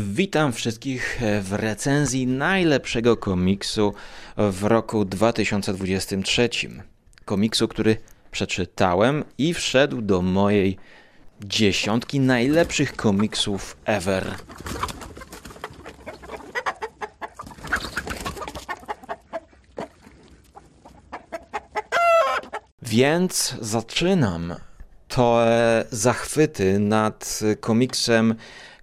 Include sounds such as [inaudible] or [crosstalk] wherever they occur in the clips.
Witam wszystkich w recenzji najlepszego komiksu w roku 2023. Komiksu, który przeczytałem i wszedł do mojej dziesiątki najlepszych komiksów ever. Więc zaczynam to zachwyty nad komiksem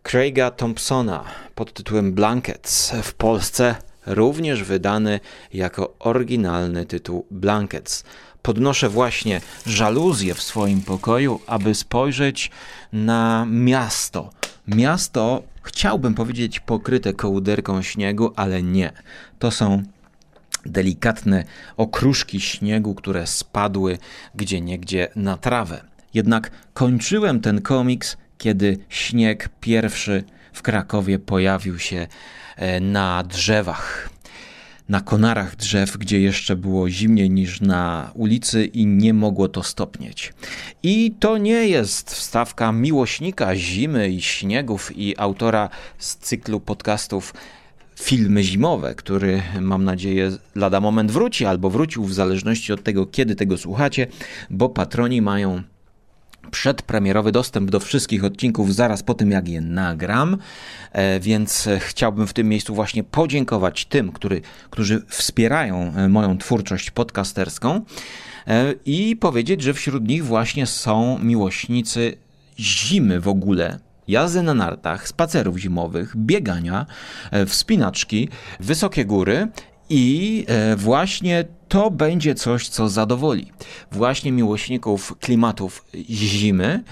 Craiga Thompsona pod tytułem Blankets w Polsce również wydany jako oryginalny tytuł Blankets. Podnoszę właśnie żaluzję w swoim pokoju, aby spojrzeć na miasto. Miasto, chciałbym powiedzieć, pokryte kołderką śniegu, ale nie. To są delikatne okruszki śniegu, które spadły gdzie niegdzie na trawę. Jednak kończyłem ten komiks kiedy śnieg pierwszy w Krakowie pojawił się e, na drzewach, na konarach drzew, gdzie jeszcze było zimniej niż na ulicy i nie mogło to stopnieć. I to nie jest wstawka miłośnika zimy i śniegów i autora z cyklu podcastów filmy zimowe, który mam nadzieję lada moment wróci albo wrócił w zależności od tego, kiedy tego słuchacie, bo patroni mają przedpremierowy dostęp do wszystkich odcinków zaraz po tym, jak je nagram, e, więc chciałbym w tym miejscu właśnie podziękować tym, który, którzy wspierają e, moją twórczość podcasterską e, i powiedzieć, że wśród nich właśnie są miłośnicy zimy w ogóle, jazdy na nartach, spacerów zimowych, biegania, wspinaczki, wysokie góry i właśnie to będzie coś, co zadowoli. Właśnie miłośników klimatów zimy,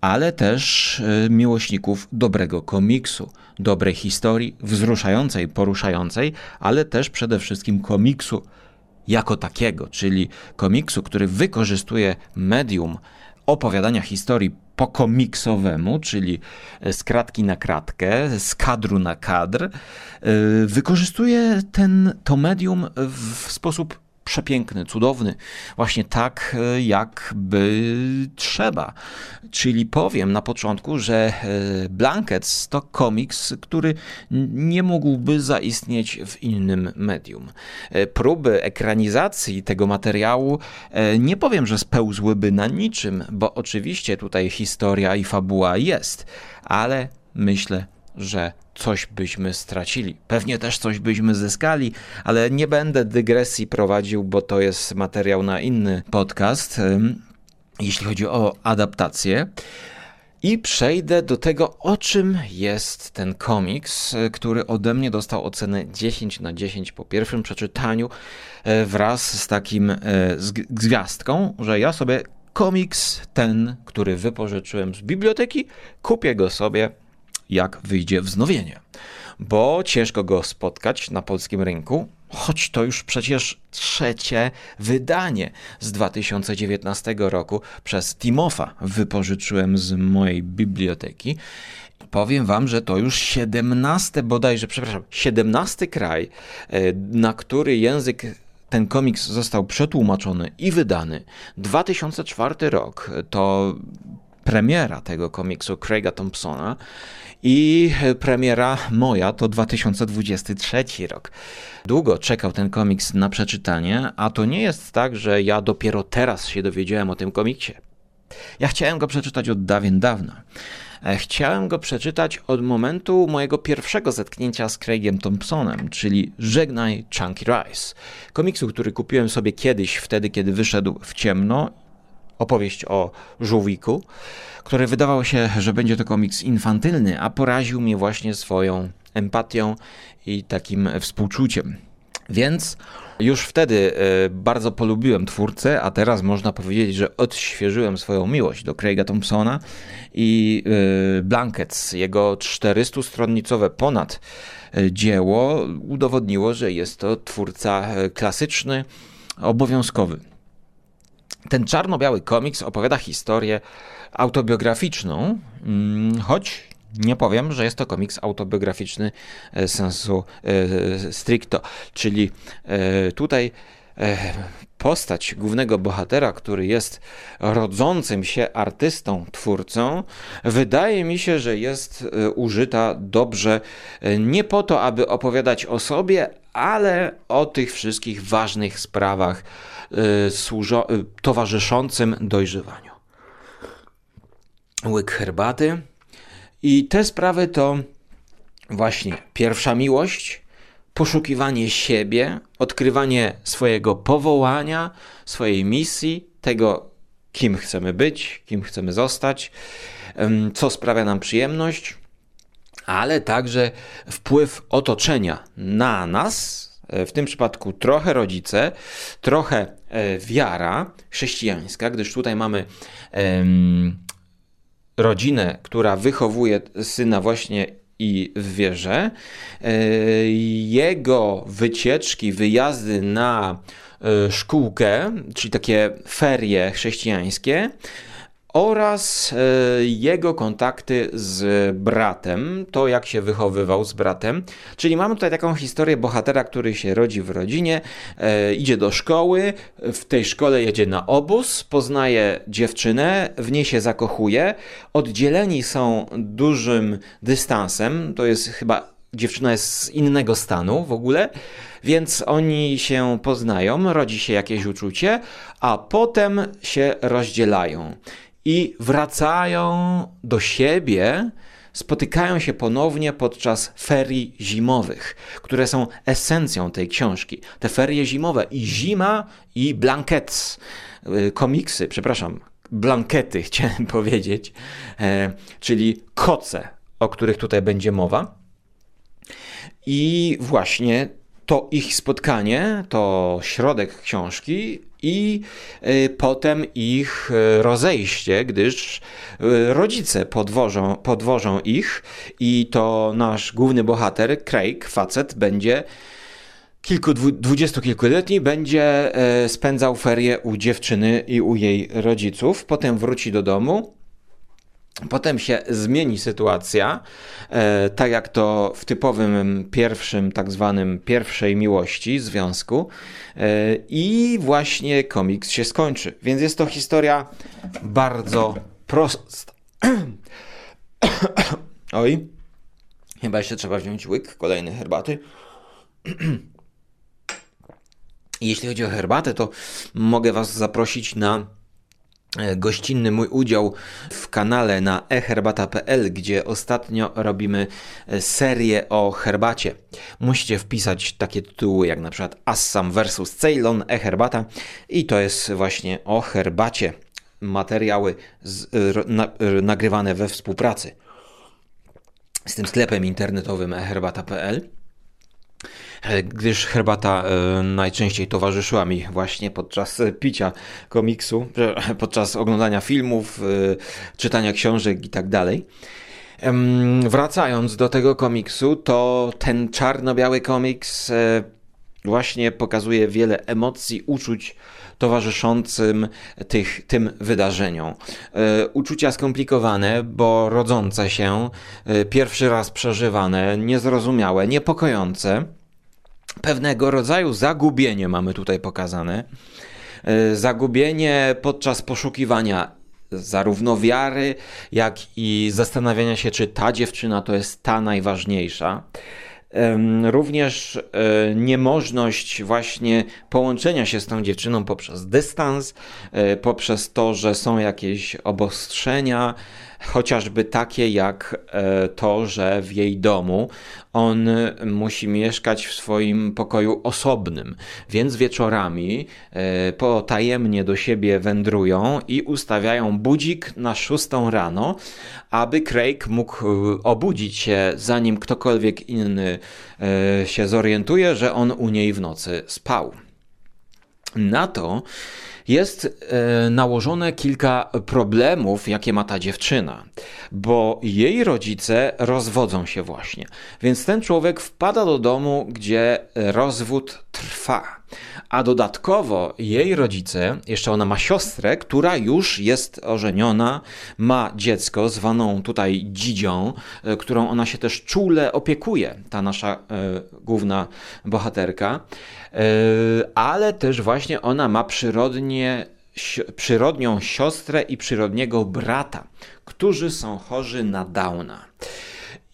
ale też e, miłośników dobrego komiksu, dobrej historii, wzruszającej, poruszającej, ale też przede wszystkim komiksu jako takiego, czyli komiksu, który wykorzystuje medium opowiadania historii po komiksowemu, czyli z kratki na kratkę, z kadru na kadr, e, wykorzystuje ten, to medium w sposób przepiękny, cudowny, właśnie tak, e, jakby trzeba. Czyli powiem na początku, że e, Blankets to komiks, który nie mógłby zaistnieć w innym medium. E, próby ekranizacji tego materiału nie powiem, że spełzłyby na niczym, bo oczywiście tutaj historia i fabuła jest, ale myślę, że coś byśmy stracili. Pewnie też coś byśmy zyskali, ale nie będę dygresji prowadził, bo to jest materiał na inny podcast, jeśli chodzi o adaptację. I przejdę do tego, o czym jest ten komiks, który ode mnie dostał ocenę 10 na 10 po pierwszym przeczytaniu, e, wraz z takim e, z gwiazdką, że ja sobie komiks ten, który wypożyczyłem z biblioteki, kupię go sobie jak wyjdzie wznowienie. Bo ciężko go spotkać na polskim rynku, choć to już przecież trzecie wydanie z 2019 roku przez Timofa wypożyczyłem z mojej biblioteki. Powiem wam, że to już 17 bodajże, przepraszam, 17 kraj, e, na który język ten komiks został przetłumaczony i wydany. 2004 rok to premiera tego komiksu Craiga Thompsona i premiera moja to 2023 rok. Długo czekał ten komiks na przeczytanie, a to nie jest tak, że ja dopiero teraz się dowiedziałem o tym komiksie. Ja chciałem go przeczytać od dawien dawna. E, chciałem go przeczytać od momentu mojego pierwszego zetknięcia z Craigiem Thompsonem, czyli Żegnaj Chunky Rice. Komiksu, który kupiłem sobie kiedyś, wtedy kiedy wyszedł w ciemno opowieść o żółwiku, który wydawało się, że będzie to komiks infantylny, a poraził mnie właśnie swoją empatią i takim współczuciem. Więc już wtedy e, bardzo polubiłem twórcę, a teraz można powiedzieć, że odświeżyłem swoją miłość do Craiga Thompsona i e, Blankets, jego 400-stronnicowe ponad e, dzieło udowodniło, że jest to twórca klasyczny, obowiązkowy. Ten czarno-biały komiks opowiada historię autobiograficzną, mm, choć nie powiem, że jest to komiks autobiograficzny e, sensu e, stricto, czyli e, tutaj postać głównego bohatera, który jest rodzącym się artystą, twórcą, wydaje mi się, że jest e, użyta dobrze e, nie po to, aby opowiadać o sobie, ale o tych wszystkich ważnych sprawach towarzyszącym dojrzewaniu. Łyk herbaty. I te sprawy to właśnie pierwsza miłość, poszukiwanie siebie, odkrywanie swojego powołania, swojej misji, tego, kim chcemy być, kim chcemy zostać, co sprawia nam przyjemność, ale także wpływ otoczenia na nas, w tym przypadku trochę rodzice, trochę e, wiara chrześcijańska, gdyż tutaj mamy rodzinę, która wychowuje syna właśnie i w wierze. E, jego wycieczki, wyjazdy na e, szkółkę, czyli takie ferie chrześcijańskie, oraz e, jego kontakty z bratem, to jak się wychowywał z bratem. Czyli mamy tutaj taką historię bohatera, który się rodzi w rodzinie, e, idzie do szkoły, w tej szkole jedzie na obóz, poznaje dziewczynę, w niej się zakochuje. Oddzieleni są dużym dystansem, to jest chyba dziewczyna jest z innego stanu w ogóle, więc oni się poznają, rodzi się jakieś uczucie, a potem się rozdzielają i wracają do siebie, spotykają się ponownie podczas ferii zimowych, które są esencją tej książki. Te ferie zimowe i zima i blankets, y, komiksy, przepraszam, blankety [laughs] chciałem powiedzieć, e, czyli koce, o których tutaj będzie mowa. I właśnie to ich spotkanie, to środek książki i y, potem ich y, rozejście, gdyż y, rodzice podwożą, podwożą ich i to nasz główny bohater, Craig, facet, będzie kilku, dwudziestokilkuletni, będzie spędzał ferie u dziewczyny i u jej rodziców. Potem wróci do domu Potem się zmieni sytuacja, e, tak jak to w typowym pierwszym, tak zwanym pierwszej miłości związku, e, i właśnie komiks się skończy. Więc jest to historia bardzo prosta. [coughs] Oj, chyba jeszcze trzeba wziąć łyk kolejnej herbaty. [coughs] Jeśli chodzi o herbatę, to mogę Was zaprosić na gościnny mój udział w kanale na eherbata.pl, gdzie ostatnio robimy e, serię o herbacie. Musicie wpisać takie tytuły jak na przykład Assam vs Ceylon, e-herbata i to jest właśnie o herbacie. Materiały z, na, nagrywane we współpracy z tym sklepem internetowym eherbata.pl. E, gdyż herbata e, najczęściej towarzyszyła mi właśnie podczas picia komiksu, [laughs] podczas oglądania filmów, e, czytania książek i tak dalej. Wracając do tego komiksu, to ten czarno-biały komiks właśnie pokazuje wiele emocji, uczuć towarzyszącym tych, tym wydarzeniom. Uczucia skomplikowane, bo rodzące się, pierwszy raz przeżywane, niezrozumiałe, niepokojące pewnego rodzaju zagubienie mamy tutaj pokazane. E, zagubienie podczas poszukiwania zarówno wiary, jak i zastanawiania się, czy ta dziewczyna to jest ta najważniejsza. Również e, niemożność właśnie połączenia się z tą dziewczyną poprzez dystans, e, poprzez to, że są jakieś obostrzenia, chociażby takie jak e, to, że w jej domu on musi mieszkać w swoim pokoju osobnym, więc wieczorami e, potajemnie do siebie wędrują i ustawiają budzik na szóstą rano, aby Craig mógł e, obudzić się zanim ktokolwiek inny się zorientuje, że on u niej w nocy spał. Na to jest e, nałożone kilka problemów, jakie ma ta dziewczyna, bo jej rodzice rozwodzą się właśnie. Więc ten człowiek wpada do domu, gdzie rozwód trwa. A dodatkowo jej rodzice, jeszcze ona ma siostrę, która już jest ożeniona, ma dziecko zwaną tutaj dzidzią, e, którą ona się też czule opiekuje, ta nasza e, główna bohaterka, e, ale też właśnie ona ma przyrodnie przyrodnią siostrę i przyrodniego brata, którzy są chorzy na Downa.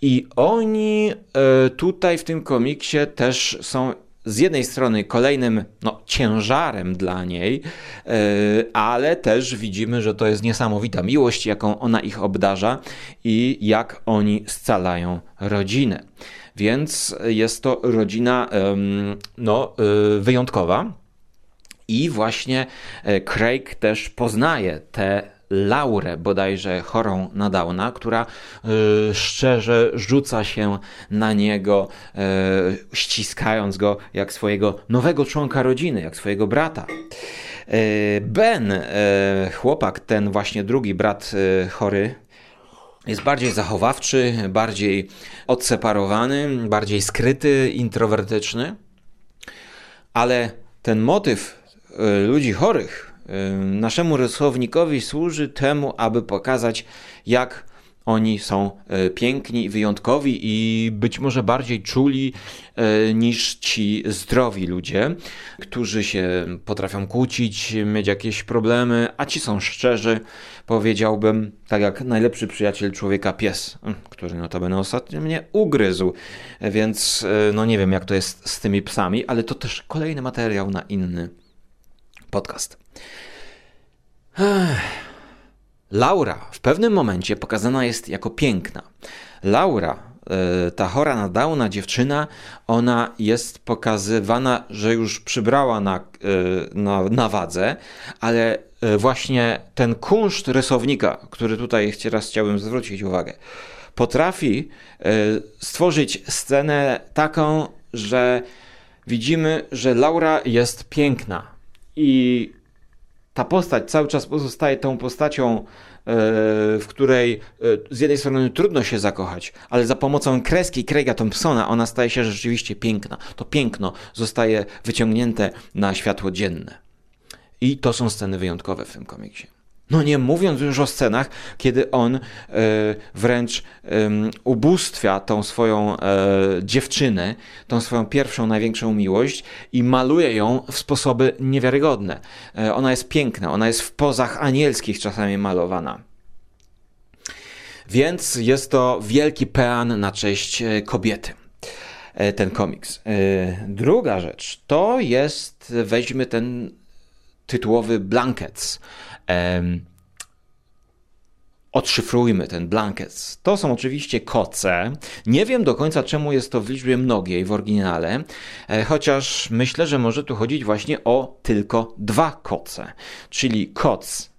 I oni tutaj w tym komiksie też są z jednej strony kolejnym no, ciężarem dla niej, e, ale też widzimy, że to jest niesamowita miłość, jaką ona ich obdarza i jak oni scalają rodzinę. Więc jest to rodzina no, e, wyjątkowa. I właśnie Craig też poznaje te Laurę, bodajże chorą na Downa, która y, szczerze rzuca się na niego, y, ściskając go jak swojego nowego członka rodziny, jak swojego brata. Y, ben, chłopak, ten właśnie drugi brat chory, jest bardziej zachowawczy, bardziej odseparowany, bardziej skryty, introwertyczny, ale ten motyw ludzi chorych, naszemu rysownikowi służy temu, aby pokazać, jak oni są e, piękni wyjątkowi i być może bardziej czuli e, niż ci zdrowi ludzie, którzy się potrafią kłócić, mieć jakieś problemy, a ci są szczerzy, powiedziałbym, tak jak najlepszy przyjaciel człowieka pies, który notabene ostatnio mnie ugryzł, więc e, no nie wiem jak to jest z tymi psami, ale to też kolejny materiał na inny podcast. Laura w pewnym momencie pokazana jest jako piękna. Laura, e, ta chora na Downa dziewczyna, ona jest pokazywana, że już przybrała na, e, na, na wadze, ale e, właśnie ten kunszt rysownika, który tutaj teraz chciałbym zwrócić uwagę, potrafi stworzyć scenę taką, że widzimy, że Laura jest piękna i ta postać cały czas pozostaje tą postacią, e, w której e, z jednej strony trudno się zakochać, ale za pomocą kreski Craiga Thompsona ona staje się rzeczywiście piękna. To piękno zostaje wyciągnięte na światło dzienne. I to są sceny wyjątkowe w tym komiksie. No nie mówiąc już o scenach, kiedy on e, wręcz e, ubóstwia tą swoją e, dziewczynę, tą swoją pierwszą, największą miłość i maluje ją w sposoby niewiarygodne. E, ona jest piękna, ona jest w pozach anielskich czasami malowana. Więc jest to wielki pean na cześć kobiety ten komiks. Druga rzecz to jest, weźmy ten tytułowy Blankets. Um, odszyfrujmy ten blankets. To są oczywiście koce. Nie wiem do końca czemu jest to w liczbie mnogiej w oryginale, e, chociaż myślę, że może tu chodzić właśnie o tylko dwa koce, czyli koc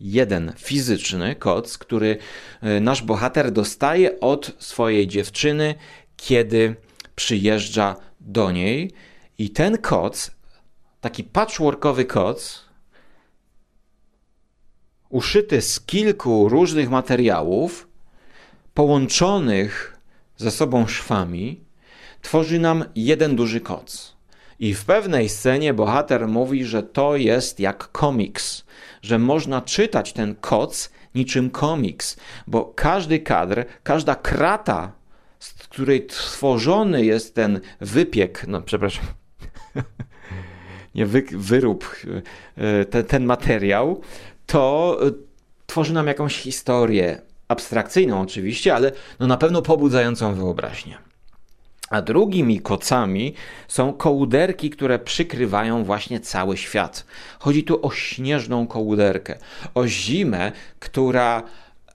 jeden fizyczny koc, który e, nasz bohater dostaje od swojej dziewczyny, kiedy przyjeżdża do niej i ten koc, taki patchworkowy koc, uszyty z kilku różnych materiałów, połączonych ze sobą szwami, tworzy nam jeden duży koc. I w pewnej scenie bohater mówi, że to jest jak komiks, że można czytać ten koc niczym komiks, bo każdy kadr, każda krata, z której tworzony jest ten wypiek, no przepraszam, [laughs] nie wy, wyrób, e, ten, ten materiał, to y, tworzy nam jakąś historię, abstrakcyjną oczywiście, ale no na pewno pobudzającą wyobraźnię. A drugimi kocami są kołderki, które przykrywają właśnie cały świat. Chodzi tu o śnieżną kołderkę, o zimę, która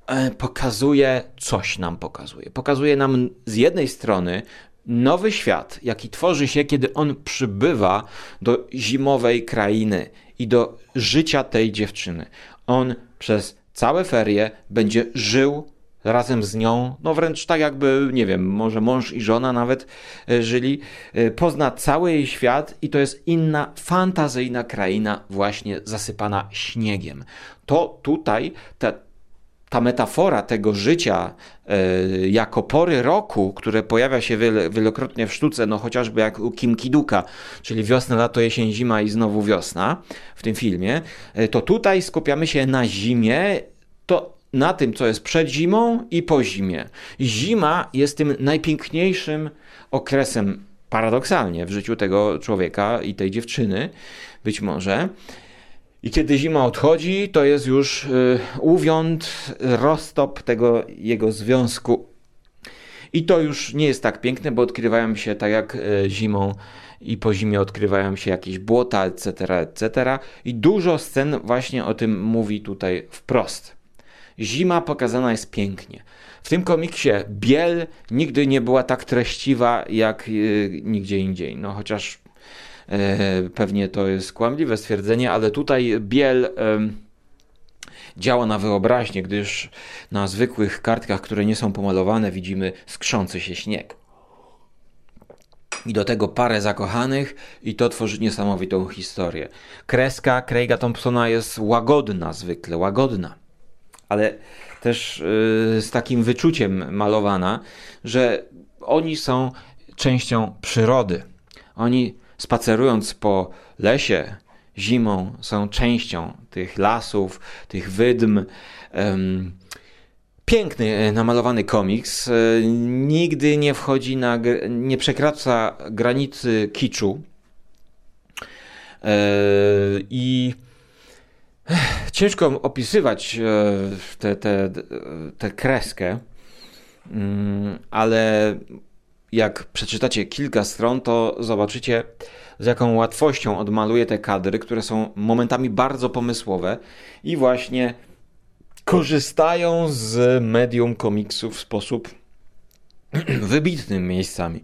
e, pokazuje, coś nam pokazuje. Pokazuje nam z jednej strony nowy świat, jaki tworzy się, kiedy on przybywa do zimowej krainy i do życia tej dziewczyny. On przez całe ferie będzie żył razem z nią, no wręcz tak jakby, nie wiem, może mąż i żona nawet e, żyli, e, pozna cały jej świat i to jest inna, fantazyjna kraina właśnie zasypana śniegiem. To tutaj, ta, ta metafora tego życia e, jako pory roku, które pojawia się wielokrotnie w sztuce, no chociażby jak u Kim Kiduka, czyli wiosna, lato, jesień, zima i znowu wiosna w tym filmie, e, to tutaj skupiamy się na zimie, to na tym, co jest przed zimą i po zimie. Zima jest tym najpiękniejszym okresem, paradoksalnie, w życiu tego człowieka i tej dziewczyny, być może. I kiedy zima odchodzi, to jest już y, uwiąd, roztop tego jego związku. I to już nie jest tak piękne, bo odkrywają się tak jak y, zimą i po zimie odkrywają się jakieś błota, etc., etc. I dużo scen właśnie o tym mówi tutaj wprost. Zima pokazana jest pięknie. W tym komiksie biel nigdy nie była tak treściwa jak y, nigdzie indziej. No chociaż pewnie to jest kłamliwe stwierdzenie, ale tutaj biel działa na wyobraźnię, gdyż na zwykłych kartkach, które nie są pomalowane, widzimy skrzący się śnieg. I do tego parę zakochanych, i to tworzy niesamowitą historię. Kreska Craiga Thompsona jest łagodna, zwykle łagodna, ale też yy, z takim wyczuciem malowana, że oni są częścią przyrody. Oni spacerując po lesie zimą, są częścią tych lasów, tych wydm. Piękny, e, namalowany komiks. E, nigdy nie wchodzi na, nie przekracza granicy kiczu. E, I ciężko opisywać tę kreskę, mm, ale jak przeczytacie kilka stron, to zobaczycie, z jaką łatwością odmaluje te kadry, które są momentami bardzo pomysłowe i właśnie korzystają z medium komiksu w sposób [clears throat] wybitnym miejscami.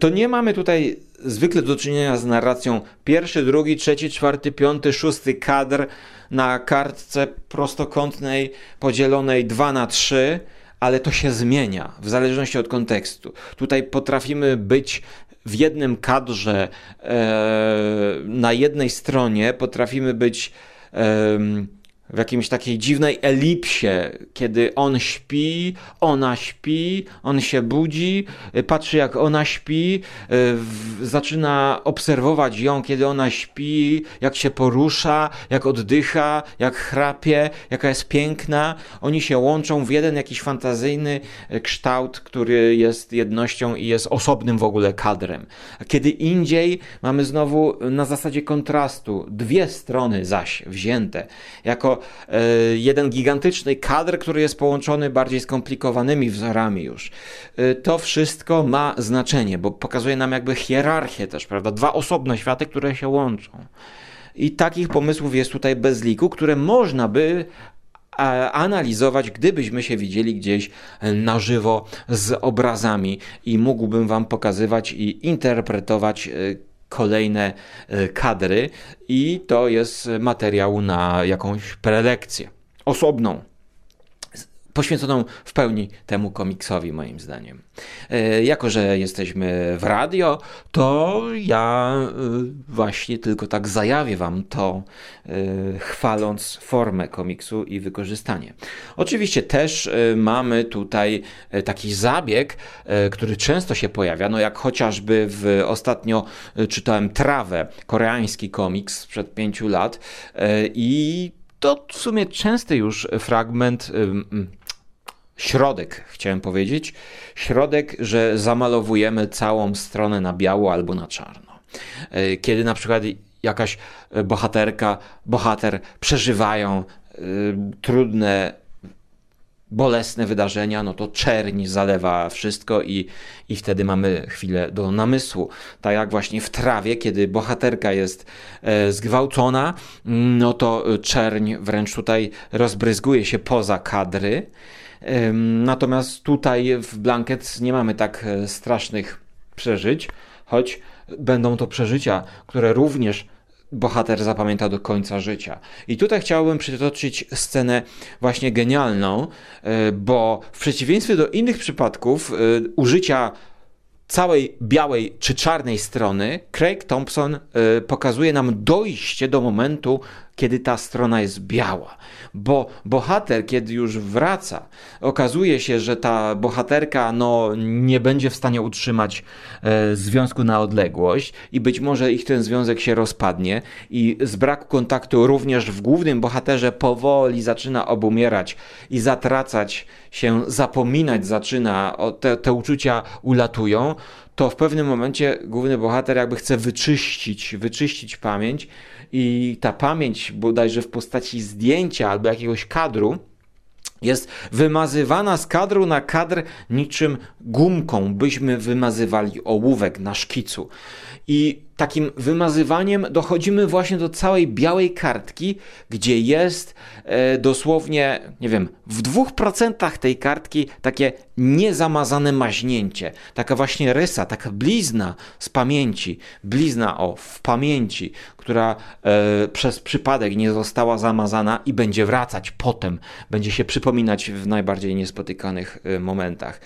To nie mamy tutaj zwykle do czynienia z narracją pierwszy, drugi, trzeci, czwarty, piąty, szósty kadr na kartce prostokątnej podzielonej 2 na 3 ale to się zmienia w zależności od kontekstu. Tutaj potrafimy być w jednym kadrze e, na jednej stronie, potrafimy być w jakiejś takiej dziwnej elipsie, kiedy on śpi, ona śpi, on się budzi, y, patrzy jak ona śpi, y, zaczyna obserwować ją, kiedy ona śpi, jak się porusza, jak oddycha, jak chrapie, jaka jest piękna. Oni się łączą w jeden jakiś fantazyjny y, kształt, który jest jednością i jest osobnym w ogóle kadrem. A kiedy indziej mamy znowu na zasadzie kontrastu dwie strony zaś wzięte jako E, jeden gigantyczny kadr, który jest połączony bardziej skomplikowanymi wzorami już. E, to wszystko ma znaczenie, bo pokazuje nam jakby hierarchię też, prawda? Dwa osobne światy, które się łączą. I takich pomysłów jest tutaj bez liku, które można by analizować, gdybyśmy się widzieli gdzieś na żywo z obrazami i mógłbym Wam pokazywać i interpretować e, kolejne e, kadry i to jest materiał na jakąś prelekcję osobną poświęconą w pełni temu komiksowi, moim zdaniem. E, jako, że jesteśmy w radio, to ja e, właśnie tylko tak zajawię Wam to, e, chwaląc formę komiksu i wykorzystanie. Oczywiście też mamy tutaj taki zabieg, który często się pojawia, no jak chociażby w ostatnio czytałem Trawę, koreański komiks sprzed pięciu lat i to w sumie częsty już fragment środek, chciałem powiedzieć, środek, że zamalowujemy całą stronę na biało albo na czarno. E, kiedy na przykład jakaś bohaterka, bohater przeżywają y, trudne, bolesne wydarzenia, no to czerń zalewa wszystko i, i wtedy mamy chwilę do namysłu. Tak jak właśnie w trawie, kiedy bohaterka jest e, zgwałcona, no to czerń wręcz tutaj rozbryzguje się poza kadry. Natomiast tutaj w Blankets nie mamy tak e, strasznych przeżyć, choć będą to przeżycia, które również bohater zapamięta do końca życia. I tutaj chciałbym przytoczyć scenę właśnie genialną, e, bo w przeciwieństwie do innych przypadków e, użycia całej białej czy czarnej strony, Craig Thompson pokazuje nam dojście do momentu, kiedy ta strona jest biała. Bo bohater, kiedy już wraca, okazuje się, że ta bohaterka no, nie będzie w stanie utrzymać e, związku na odległość i być może ich ten związek się rozpadnie i z braku kontaktu również w głównym bohaterze powoli zaczyna obumierać i zatracać się, zapominać zaczyna, te, te uczucia ulatują, to w pewnym momencie główny bohater jakby chce wyczyścić, wyczyścić pamięć i ta pamięć bodajże w postaci zdjęcia albo jakiegoś kadru jest wymazywana z kadru na kadr niczym gumką, byśmy wymazywali ołówek na szkicu. I takim wymazywaniem dochodzimy właśnie do całej białej kartki, gdzie jest e, dosłownie, nie wiem, w dwóch procentach tej kartki takie niezamazane maźnięcie, taka właśnie rysa, taka blizna z pamięci, blizna o w pamięci, która e, przez przypadek nie została zamazana i będzie wracać potem, będzie się przypominać w najbardziej niespotykanych e, momentach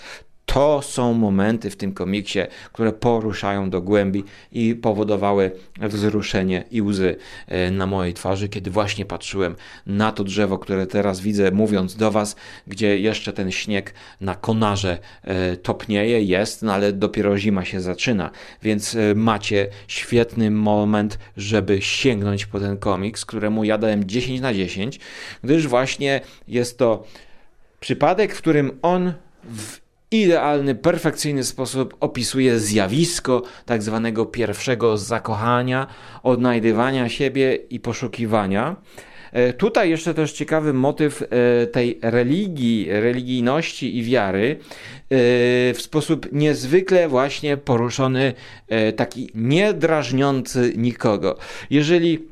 to są momenty w tym komiksie, które poruszają do głębi i powodowały wzruszenie i łzy e, na mojej twarzy, kiedy właśnie patrzyłem na to drzewo, które teraz widzę, mówiąc do Was, gdzie jeszcze ten śnieg na konarze e, topnieje, jest, no ale dopiero zima się zaczyna, więc e, macie świetny moment, żeby sięgnąć po ten komiks, któremu ja dałem 10 na 10, gdyż właśnie jest to przypadek, w którym on w idealny, perfekcyjny sposób opisuje zjawisko tak zwanego pierwszego zakochania, odnajdywania siebie i poszukiwania. E, tutaj jeszcze też ciekawy motyw e, tej religii, religijności i wiary e, w sposób niezwykle właśnie poruszony, taki niedrażniący nikogo. Jeżeli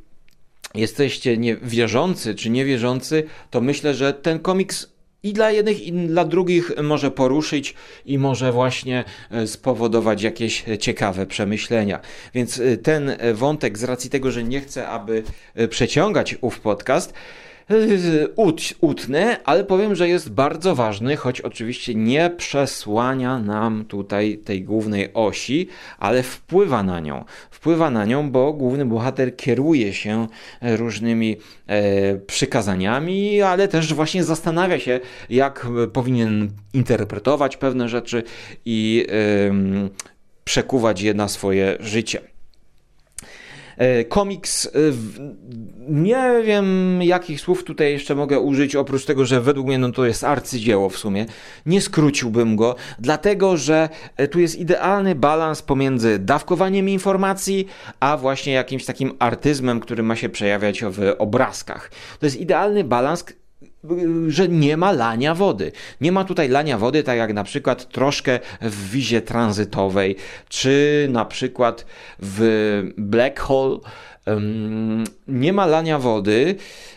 jesteście niewierzący czy niewierzący, to myślę, że ten komiks i dla jednych, i dla drugich może poruszyć i może właśnie e, spowodować jakieś ciekawe przemyślenia. Więc e, ten wątek, z racji tego, że nie chcę, aby e, przeciągać ów podcast, [laughs] ut, utnę, ale powiem, że jest bardzo ważny, choć oczywiście nie przesłania nam tutaj tej głównej osi, ale wpływa na nią. Wpływa na nią, bo główny bohater kieruje się różnymi e, przykazaniami, ale też właśnie zastanawia się, jak powinien interpretować pewne rzeczy i e, przekuwać je na swoje życie. E, komiks, e, nie wiem jakich słów tutaj jeszcze mogę użyć, oprócz tego, że według mnie no to jest arcydzieło w sumie. Nie skróciłbym go, dlatego że e, tu jest idealny balans pomiędzy dawkowaniem informacji, a właśnie jakimś takim artyzmem, który ma się przejawiać w obrazkach. To jest idealny balans, że nie ma lania wody. Nie ma tutaj lania wody, tak jak na przykład troszkę w wizie tranzytowej, czy na przykład w Black Hole. Nie ma lania wody,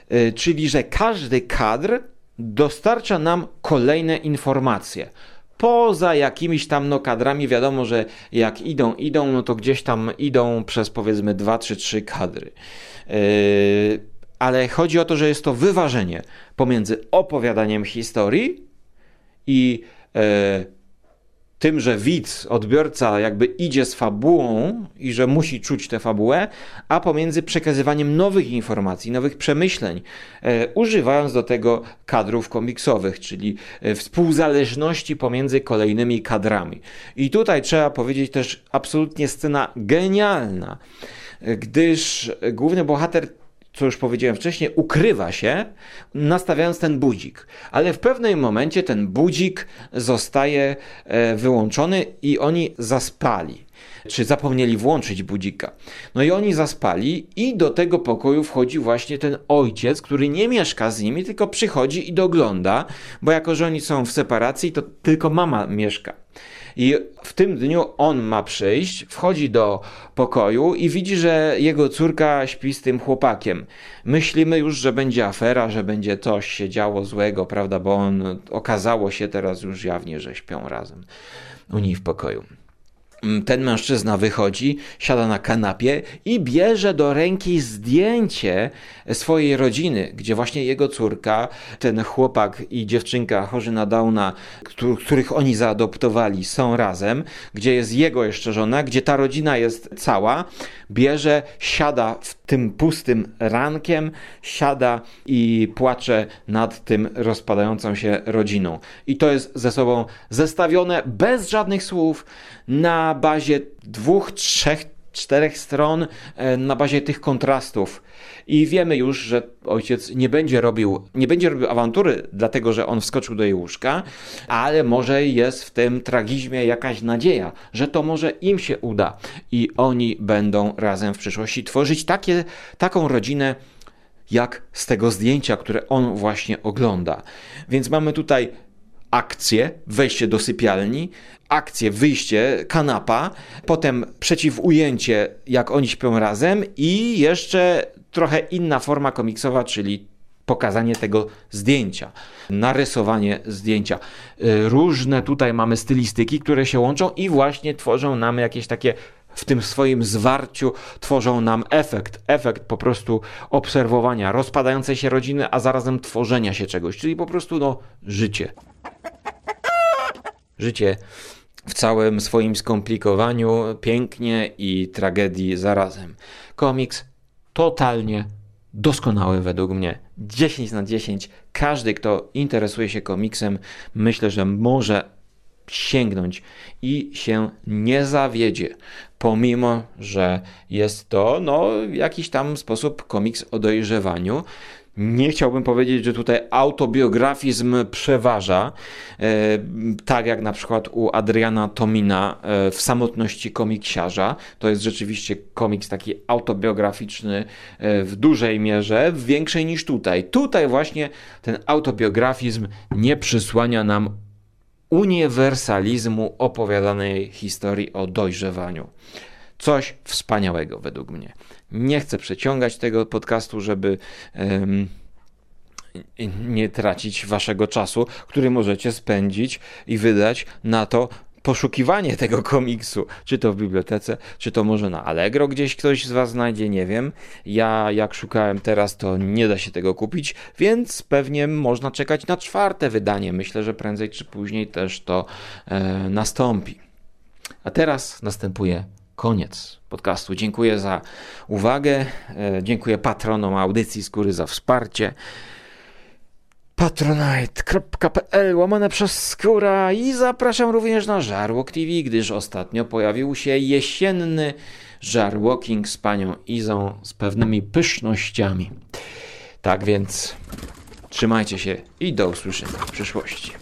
e, czyli że każdy kadr dostarcza nam kolejne informacje. Poza jakimiś tam no, kadrami, wiadomo, że jak idą, idą, no to gdzieś tam idą przez powiedzmy 2 czy 3 kadry. Yy, ale chodzi o to, że jest to wyważenie pomiędzy opowiadaniem historii i e, tym, że widz, odbiorca jakby idzie z fabułą i że musi czuć tę fabułę, a pomiędzy przekazywaniem nowych informacji, nowych przemyśleń, e, używając do tego kadrów komiksowych, czyli e, współzależności pomiędzy kolejnymi kadrami. I tutaj trzeba powiedzieć też absolutnie scena genialna, gdyż główny bohater co już powiedziałem wcześniej, ukrywa się, nastawiając ten budzik. Ale w pewnym momencie ten budzik zostaje e, wyłączony i oni zaspali. Czy zapomnieli włączyć budzika. No i oni zaspali, i do tego pokoju wchodzi właśnie ten ojciec, który nie mieszka z nimi, tylko przychodzi i dogląda, bo jako że oni są w separacji, to tylko mama mieszka. I w tym dniu on ma przyjść, wchodzi do pokoju i widzi, że jego córka śpi z tym chłopakiem. Myślimy już, że będzie afera, że będzie coś się działo złego, prawda? Bo on okazało się teraz już jawnie, że śpią razem u niej w pokoju. Mm, ten mężczyzna wychodzi, siada na kanapie i bierze do ręki zdjęcie swojej rodziny, gdzie właśnie jego córka, ten chłopak i dziewczynka chorzy na Downa, których oni zaadoptowali, są razem, gdzie jest jego jeszcze żona, gdzie ta rodzina jest cała, bierze, siada w tym pustym rankiem, siada i płacze nad tym rozpadającą się rodziną. I to jest ze sobą zestawione bez żadnych słów na bazie dwóch, trzech, czterech stron, e, na bazie tych kontrastów. I wiemy już, że ojciec nie będzie robił, nie będzie robił awantury, dlatego że on wskoczył do jej łóżka, ale może jest w tym tragizmie jakaś nadzieja, że to może im się uda i oni będą razem w przyszłości tworzyć takie, taką rodzinę, jak z tego zdjęcia, które on właśnie ogląda. Więc mamy tutaj akcję, wejście do sypialni, akcję, wyjście, kanapa, potem przeciwujęcie, jak oni śpią razem i jeszcze trochę inna forma komiksowa, czyli pokazanie tego zdjęcia, narysowanie zdjęcia. Y, różne tutaj mamy stylistyki, które się łączą i właśnie tworzą nam jakieś takie w tym swoim zwarciu tworzą nam efekt, efekt po prostu obserwowania rozpadającej się rodziny, a zarazem tworzenia się czegoś, czyli po prostu no życie. Życie w całym swoim skomplikowaniu, pięknie i tragedii zarazem. Komiks totalnie doskonały według mnie. 10 na 10. Każdy, kto interesuje się komiksem, myślę, że może sięgnąć i się nie zawiedzie, pomimo, że jest to no, jakiś tam sposób komiks o dojrzewaniu. Nie chciałbym powiedzieć, że tutaj autobiografizm przeważa, e, tak jak na przykład u Adriana Tomina e, w Samotności komiksiarza. To jest rzeczywiście komiks taki autobiograficzny e, w dużej mierze, większej niż tutaj. Tutaj właśnie ten autobiografizm nie przysłania nam uniwersalizmu opowiadanej historii o dojrzewaniu. Coś wspaniałego według mnie. Nie chcę przeciągać tego podcastu, żeby um, nie tracić waszego czasu, który możecie spędzić i wydać na to, poszukiwanie [laughs] tego komiksu, czy to w bibliotece, czy to może na Allegro gdzieś ktoś z Was znajdzie, nie wiem. Ja jak szukałem teraz, to nie da się tego kupić, więc pewnie można czekać na czwarte wydanie. Myślę, że prędzej czy później też to e, nastąpi. A teraz następuje koniec podcastu. Dziękuję za uwagę, e, dziękuję patronom audycji Skóry za wsparcie patronite.pl łamane przez skóra i zapraszam również na Żarłok TV, gdyż ostatnio pojawił się jesienny Żarłoking z panią Izą z pewnymi pysznościami. Tak więc trzymajcie się i do usłyszenia w przyszłości.